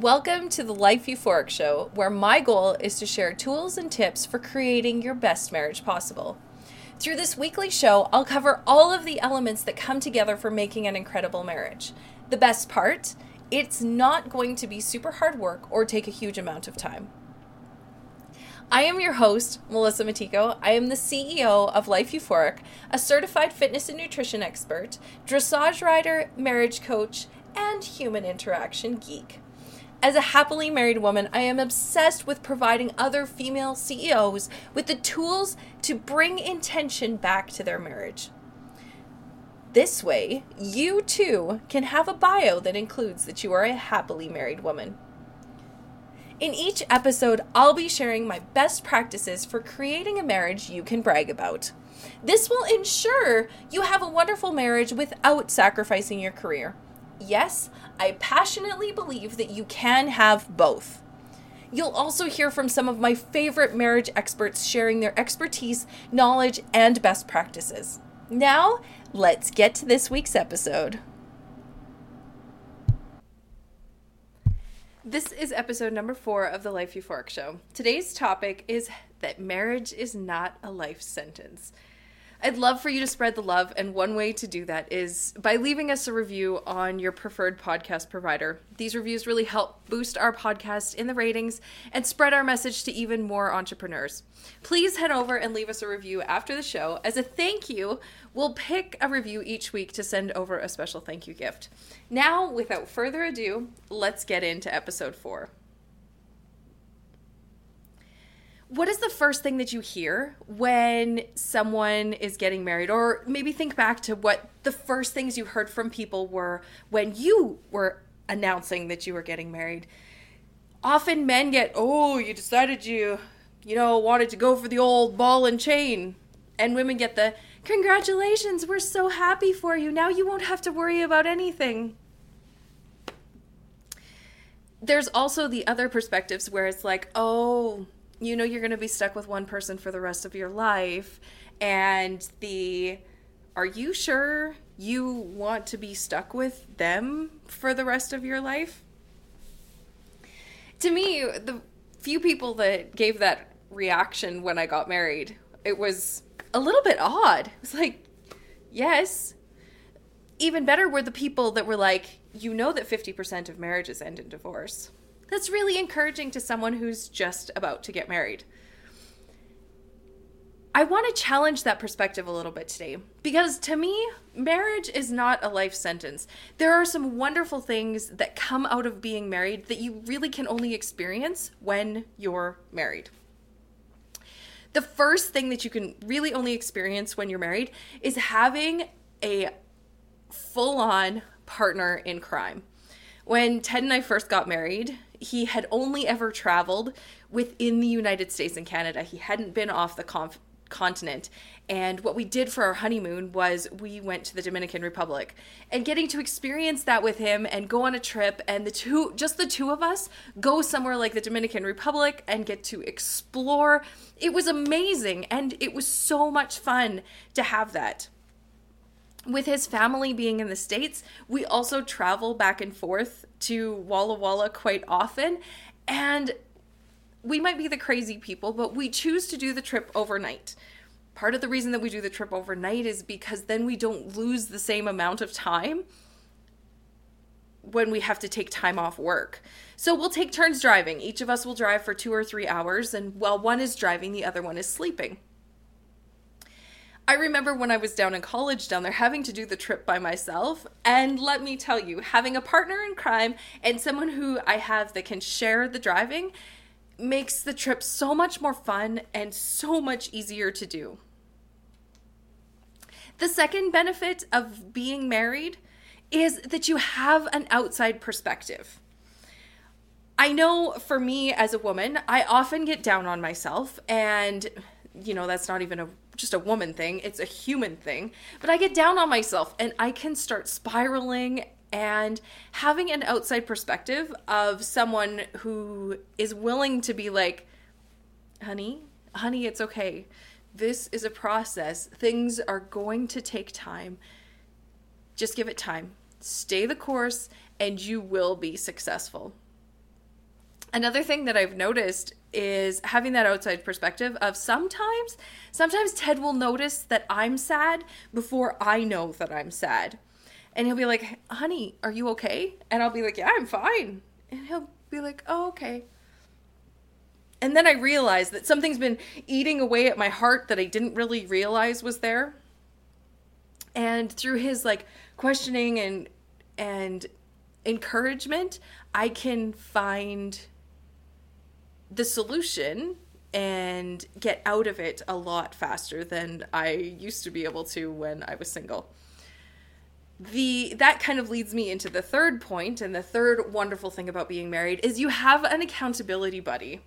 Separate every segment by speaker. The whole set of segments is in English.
Speaker 1: Welcome to the Life Euphoric Show, where my goal is to share tools and tips for creating your best marriage possible. Through this weekly show, I'll cover all of the elements that come together for making an incredible marriage. The best part, it's not going to be super hard work or take a huge amount of time. I am your host, Melissa Matiko. I am the CEO of Life Euphoric, a certified fitness and nutrition expert, dressage rider, marriage coach, and human interaction geek. As a happily married woman, I am obsessed with providing other female CEOs with the tools to bring intention back to their marriage. This way, you too can have a bio that includes that you are a happily married woman. In each episode, I'll be sharing my best practices for creating a marriage you can brag about. This will ensure you have a wonderful marriage without sacrificing your career. Yes, I passionately believe that you can have both. You'll also hear from some of my favorite marriage experts sharing their expertise, knowledge, and best practices. Now, let's get to this week's episode. This is episode number four of the Life Euphoric Show. Today's topic is that marriage is not a life sentence. I'd love for you to spread the love, and one way to do that is by leaving us a review on your preferred podcast provider. These reviews really help boost our podcast in the ratings and spread our message to even more entrepreneurs. Please head over and leave us a review after the show. As a thank you, we'll pick a review each week to send over a special thank you gift. Now, without further ado, let's get into episode four. What is the first thing that you hear when someone is getting married? Or maybe think back to what the first things you heard from people were when you were announcing that you were getting married. Often men get oh you decided you you know wanted to go for the old ball and chain. And women get the congratulations we're so happy for you. Now you won't have to worry about anything. There's also the other perspectives where it's like oh you know you're going to be stuck with one person for the rest of your life and the are you sure you want to be stuck with them for the rest of your life? To me the few people that gave that reaction when i got married it was a little bit odd. It was like yes. Even better were the people that were like you know that 50% of marriages end in divorce that's really encouraging to someone who's just about to get married. I want to challenge that perspective a little bit today because to me, marriage is not a life sentence. There are some wonderful things that come out of being married that you really can only experience when you're married. The first thing that you can really only experience when you're married is having a full on partner in crime. When Ted and I first got married, he had only ever traveled within the United States and Canada. He hadn't been off the conf- continent. And what we did for our honeymoon was we went to the Dominican Republic. And getting to experience that with him and go on a trip and the two just the two of us go somewhere like the Dominican Republic and get to explore. It was amazing and it was so much fun to have that with his family being in the States, we also travel back and forth to Walla Walla quite often. And we might be the crazy people, but we choose to do the trip overnight. Part of the reason that we do the trip overnight is because then we don't lose the same amount of time when we have to take time off work. So we'll take turns driving. Each of us will drive for two or three hours, and while one is driving, the other one is sleeping. I remember when I was down in college down there having to do the trip by myself. And let me tell you, having a partner in crime and someone who I have that can share the driving makes the trip so much more fun and so much easier to do. The second benefit of being married is that you have an outside perspective. I know for me as a woman, I often get down on myself, and you know, that's not even a just a woman thing, it's a human thing. But I get down on myself and I can start spiraling and having an outside perspective of someone who is willing to be like, honey, honey, it's okay. This is a process. Things are going to take time. Just give it time. Stay the course, and you will be successful. another thing that I've noticed is having that outside perspective of sometimes sometimes Ted will notice that I'm sad before I know that I'm sad. And he'll be like, "Honey, are you okay?" And I'll be like, "Yeah, I'm fine." And he'll be like, "Oh, okay." And then I realize that something's been eating away at my heart that I didn't really realize was there. And through his like questioning and and encouragement, I can find the solution and get out of it a lot faster than I used to be able to when I was single. The that kind of leads me into the third point and the third wonderful thing about being married is you have an accountability buddy.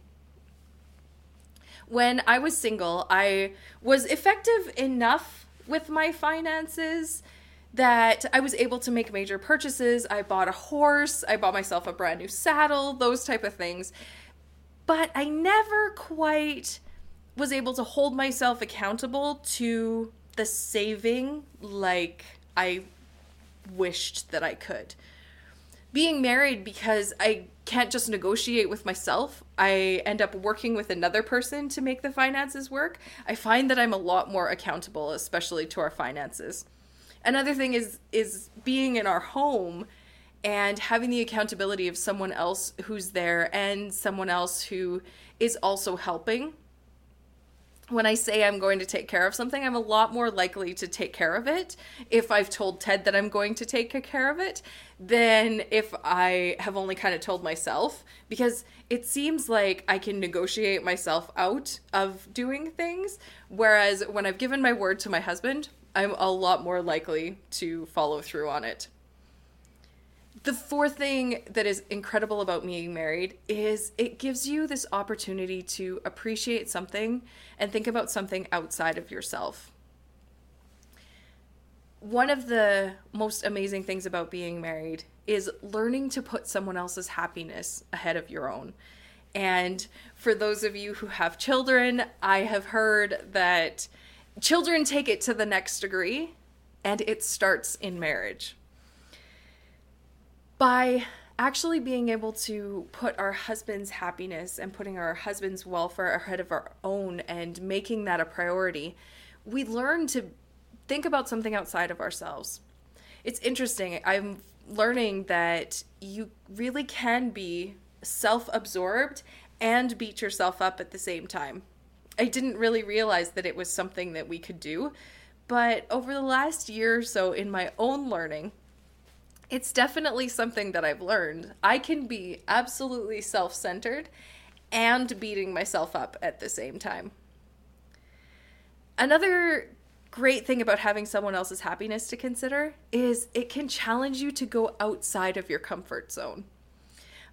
Speaker 1: When I was single, I was effective enough with my finances that I was able to make major purchases. I bought a horse, I bought myself a brand new saddle, those type of things but I never quite was able to hold myself accountable to the saving like I wished that I could. Being married because I can't just negotiate with myself. I end up working with another person to make the finances work. I find that I'm a lot more accountable, especially to our finances. Another thing is is being in our home and having the accountability of someone else who's there and someone else who is also helping. When I say I'm going to take care of something, I'm a lot more likely to take care of it if I've told Ted that I'm going to take care of it than if I have only kind of told myself because it seems like I can negotiate myself out of doing things. Whereas when I've given my word to my husband, I'm a lot more likely to follow through on it the fourth thing that is incredible about being married is it gives you this opportunity to appreciate something and think about something outside of yourself. One of the most amazing things about being married is learning to put someone else's happiness ahead of your own. And for those of you who have children, I have heard that children take it to the next degree and it starts in marriage by actually being able to put our husband's happiness and putting our husband's welfare ahead of our own and making that a priority, we learn to think about something outside of ourselves. It's interesting. I'm learning that you really can be self absorbed and beat yourself up at the same time. I didn't really realize that it was something that we could do, but over the last year or so in my own learning, it's definitely something that I've learned. I can be absolutely self centered and beating myself up at the same time. Another great thing about having someone else's happiness to consider is it can challenge you to go outside of your comfort zone.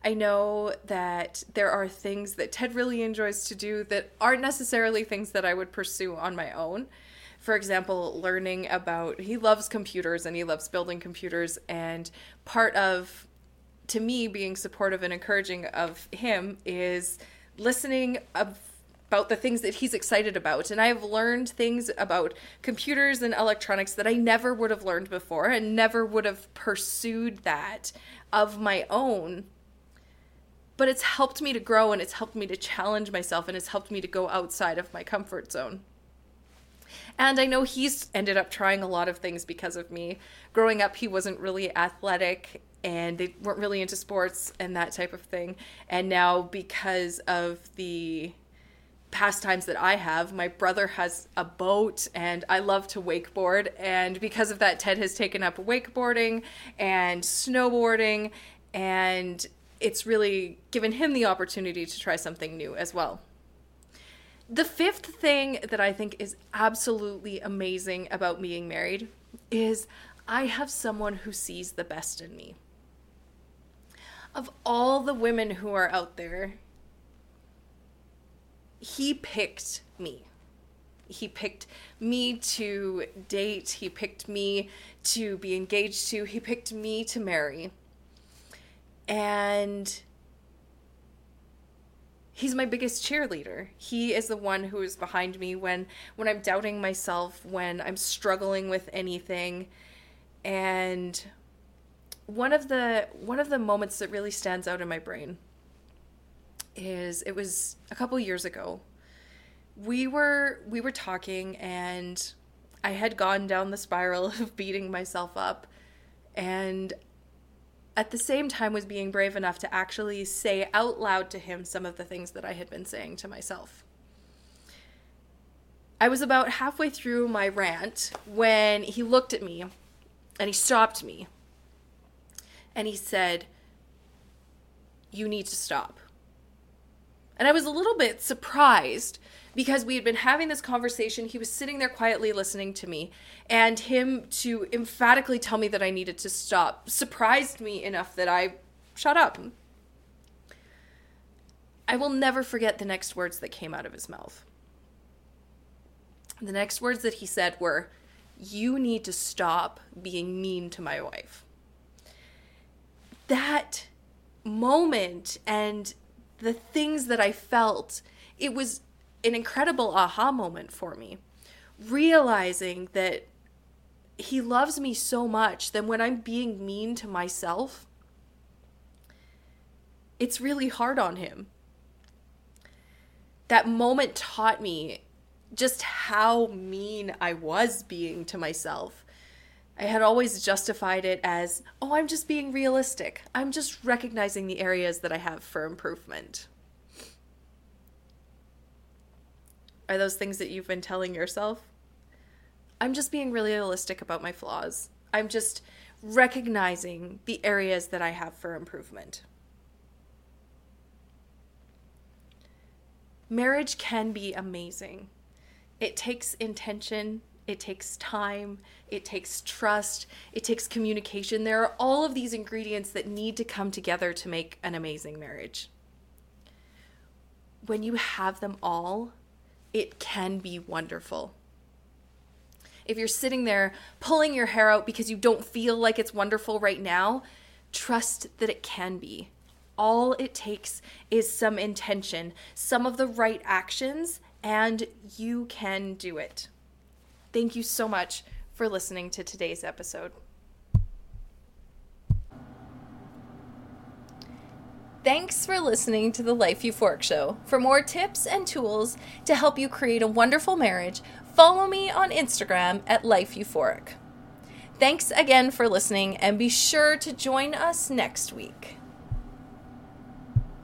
Speaker 1: I know that there are things that Ted really enjoys to do that aren't necessarily things that I would pursue on my own for example, learning about he loves computers and he loves building computers and part of to me being supportive and encouraging of him is listening of about the things that he's excited about. And I have learned things about computers and electronics that I never would have learned before and never would have pursued that of my own. But it's helped me to grow and it's helped me to challenge myself and it's helped me to go outside of my comfort zone. And I know he's ended up trying a lot of things because of me. Growing up, he wasn't really athletic and they weren't really into sports and that type of thing. And now, because of the pastimes that I have, my brother has a boat and I love to wakeboard. And because of that, Ted has taken up wakeboarding and snowboarding. And it's really given him the opportunity to try something new as well. The fifth thing that I think is absolutely amazing about being married is I have someone who sees the best in me. Of all the women who are out there, he picked me. He picked me to date. He picked me to be engaged to. He picked me to marry. And he's my biggest cheerleader. He is the one who is behind me when when I'm doubting myself, when I'm struggling with anything. And one of the one of the moments that really stands out in my brain is it was a couple years ago. We were we were talking and I had gone down the spiral of beating myself up and at the same time was being brave enough to actually say out loud to him some of the things that I had been saying to myself. I was about halfway through my rant when he looked at me and he stopped me and he said, You need to stop. And I was a little bit surprised because we had been having this conversation. He was sitting there quietly listening to me, and him to emphatically tell me that I needed to stop surprised me enough that I shut up. I will never forget the next words that came out of his mouth. The next words that he said were, You need to stop being mean to my wife. That moment and the things that I felt, it was an incredible aha moment for me. Realizing that he loves me so much that when I'm being mean to myself, it's really hard on him. That moment taught me just how mean I was being to myself. I had always justified it as, oh, I'm just being realistic. I'm just recognizing the areas that I have for improvement. Are those things that you've been telling yourself? I'm just being really realistic about my flaws. I'm just recognizing the areas that I have for improvement. Marriage can be amazing. It takes intention, it takes time, it takes trust, it takes communication. There are all of these ingredients that need to come together to make an amazing marriage. When you have them all, it can be wonderful. If you're sitting there pulling your hair out because you don't feel like it's wonderful right now, trust that it can be. All it takes is some intention, some of the right actions, and you can do it. Thank you so much for listening to today's episode. Thanks for listening to the Life Euphoric Show. For more tips and tools to help you create a wonderful marriage, follow me on Instagram at Life Euphoric. Thanks again for listening and be sure to join us next week.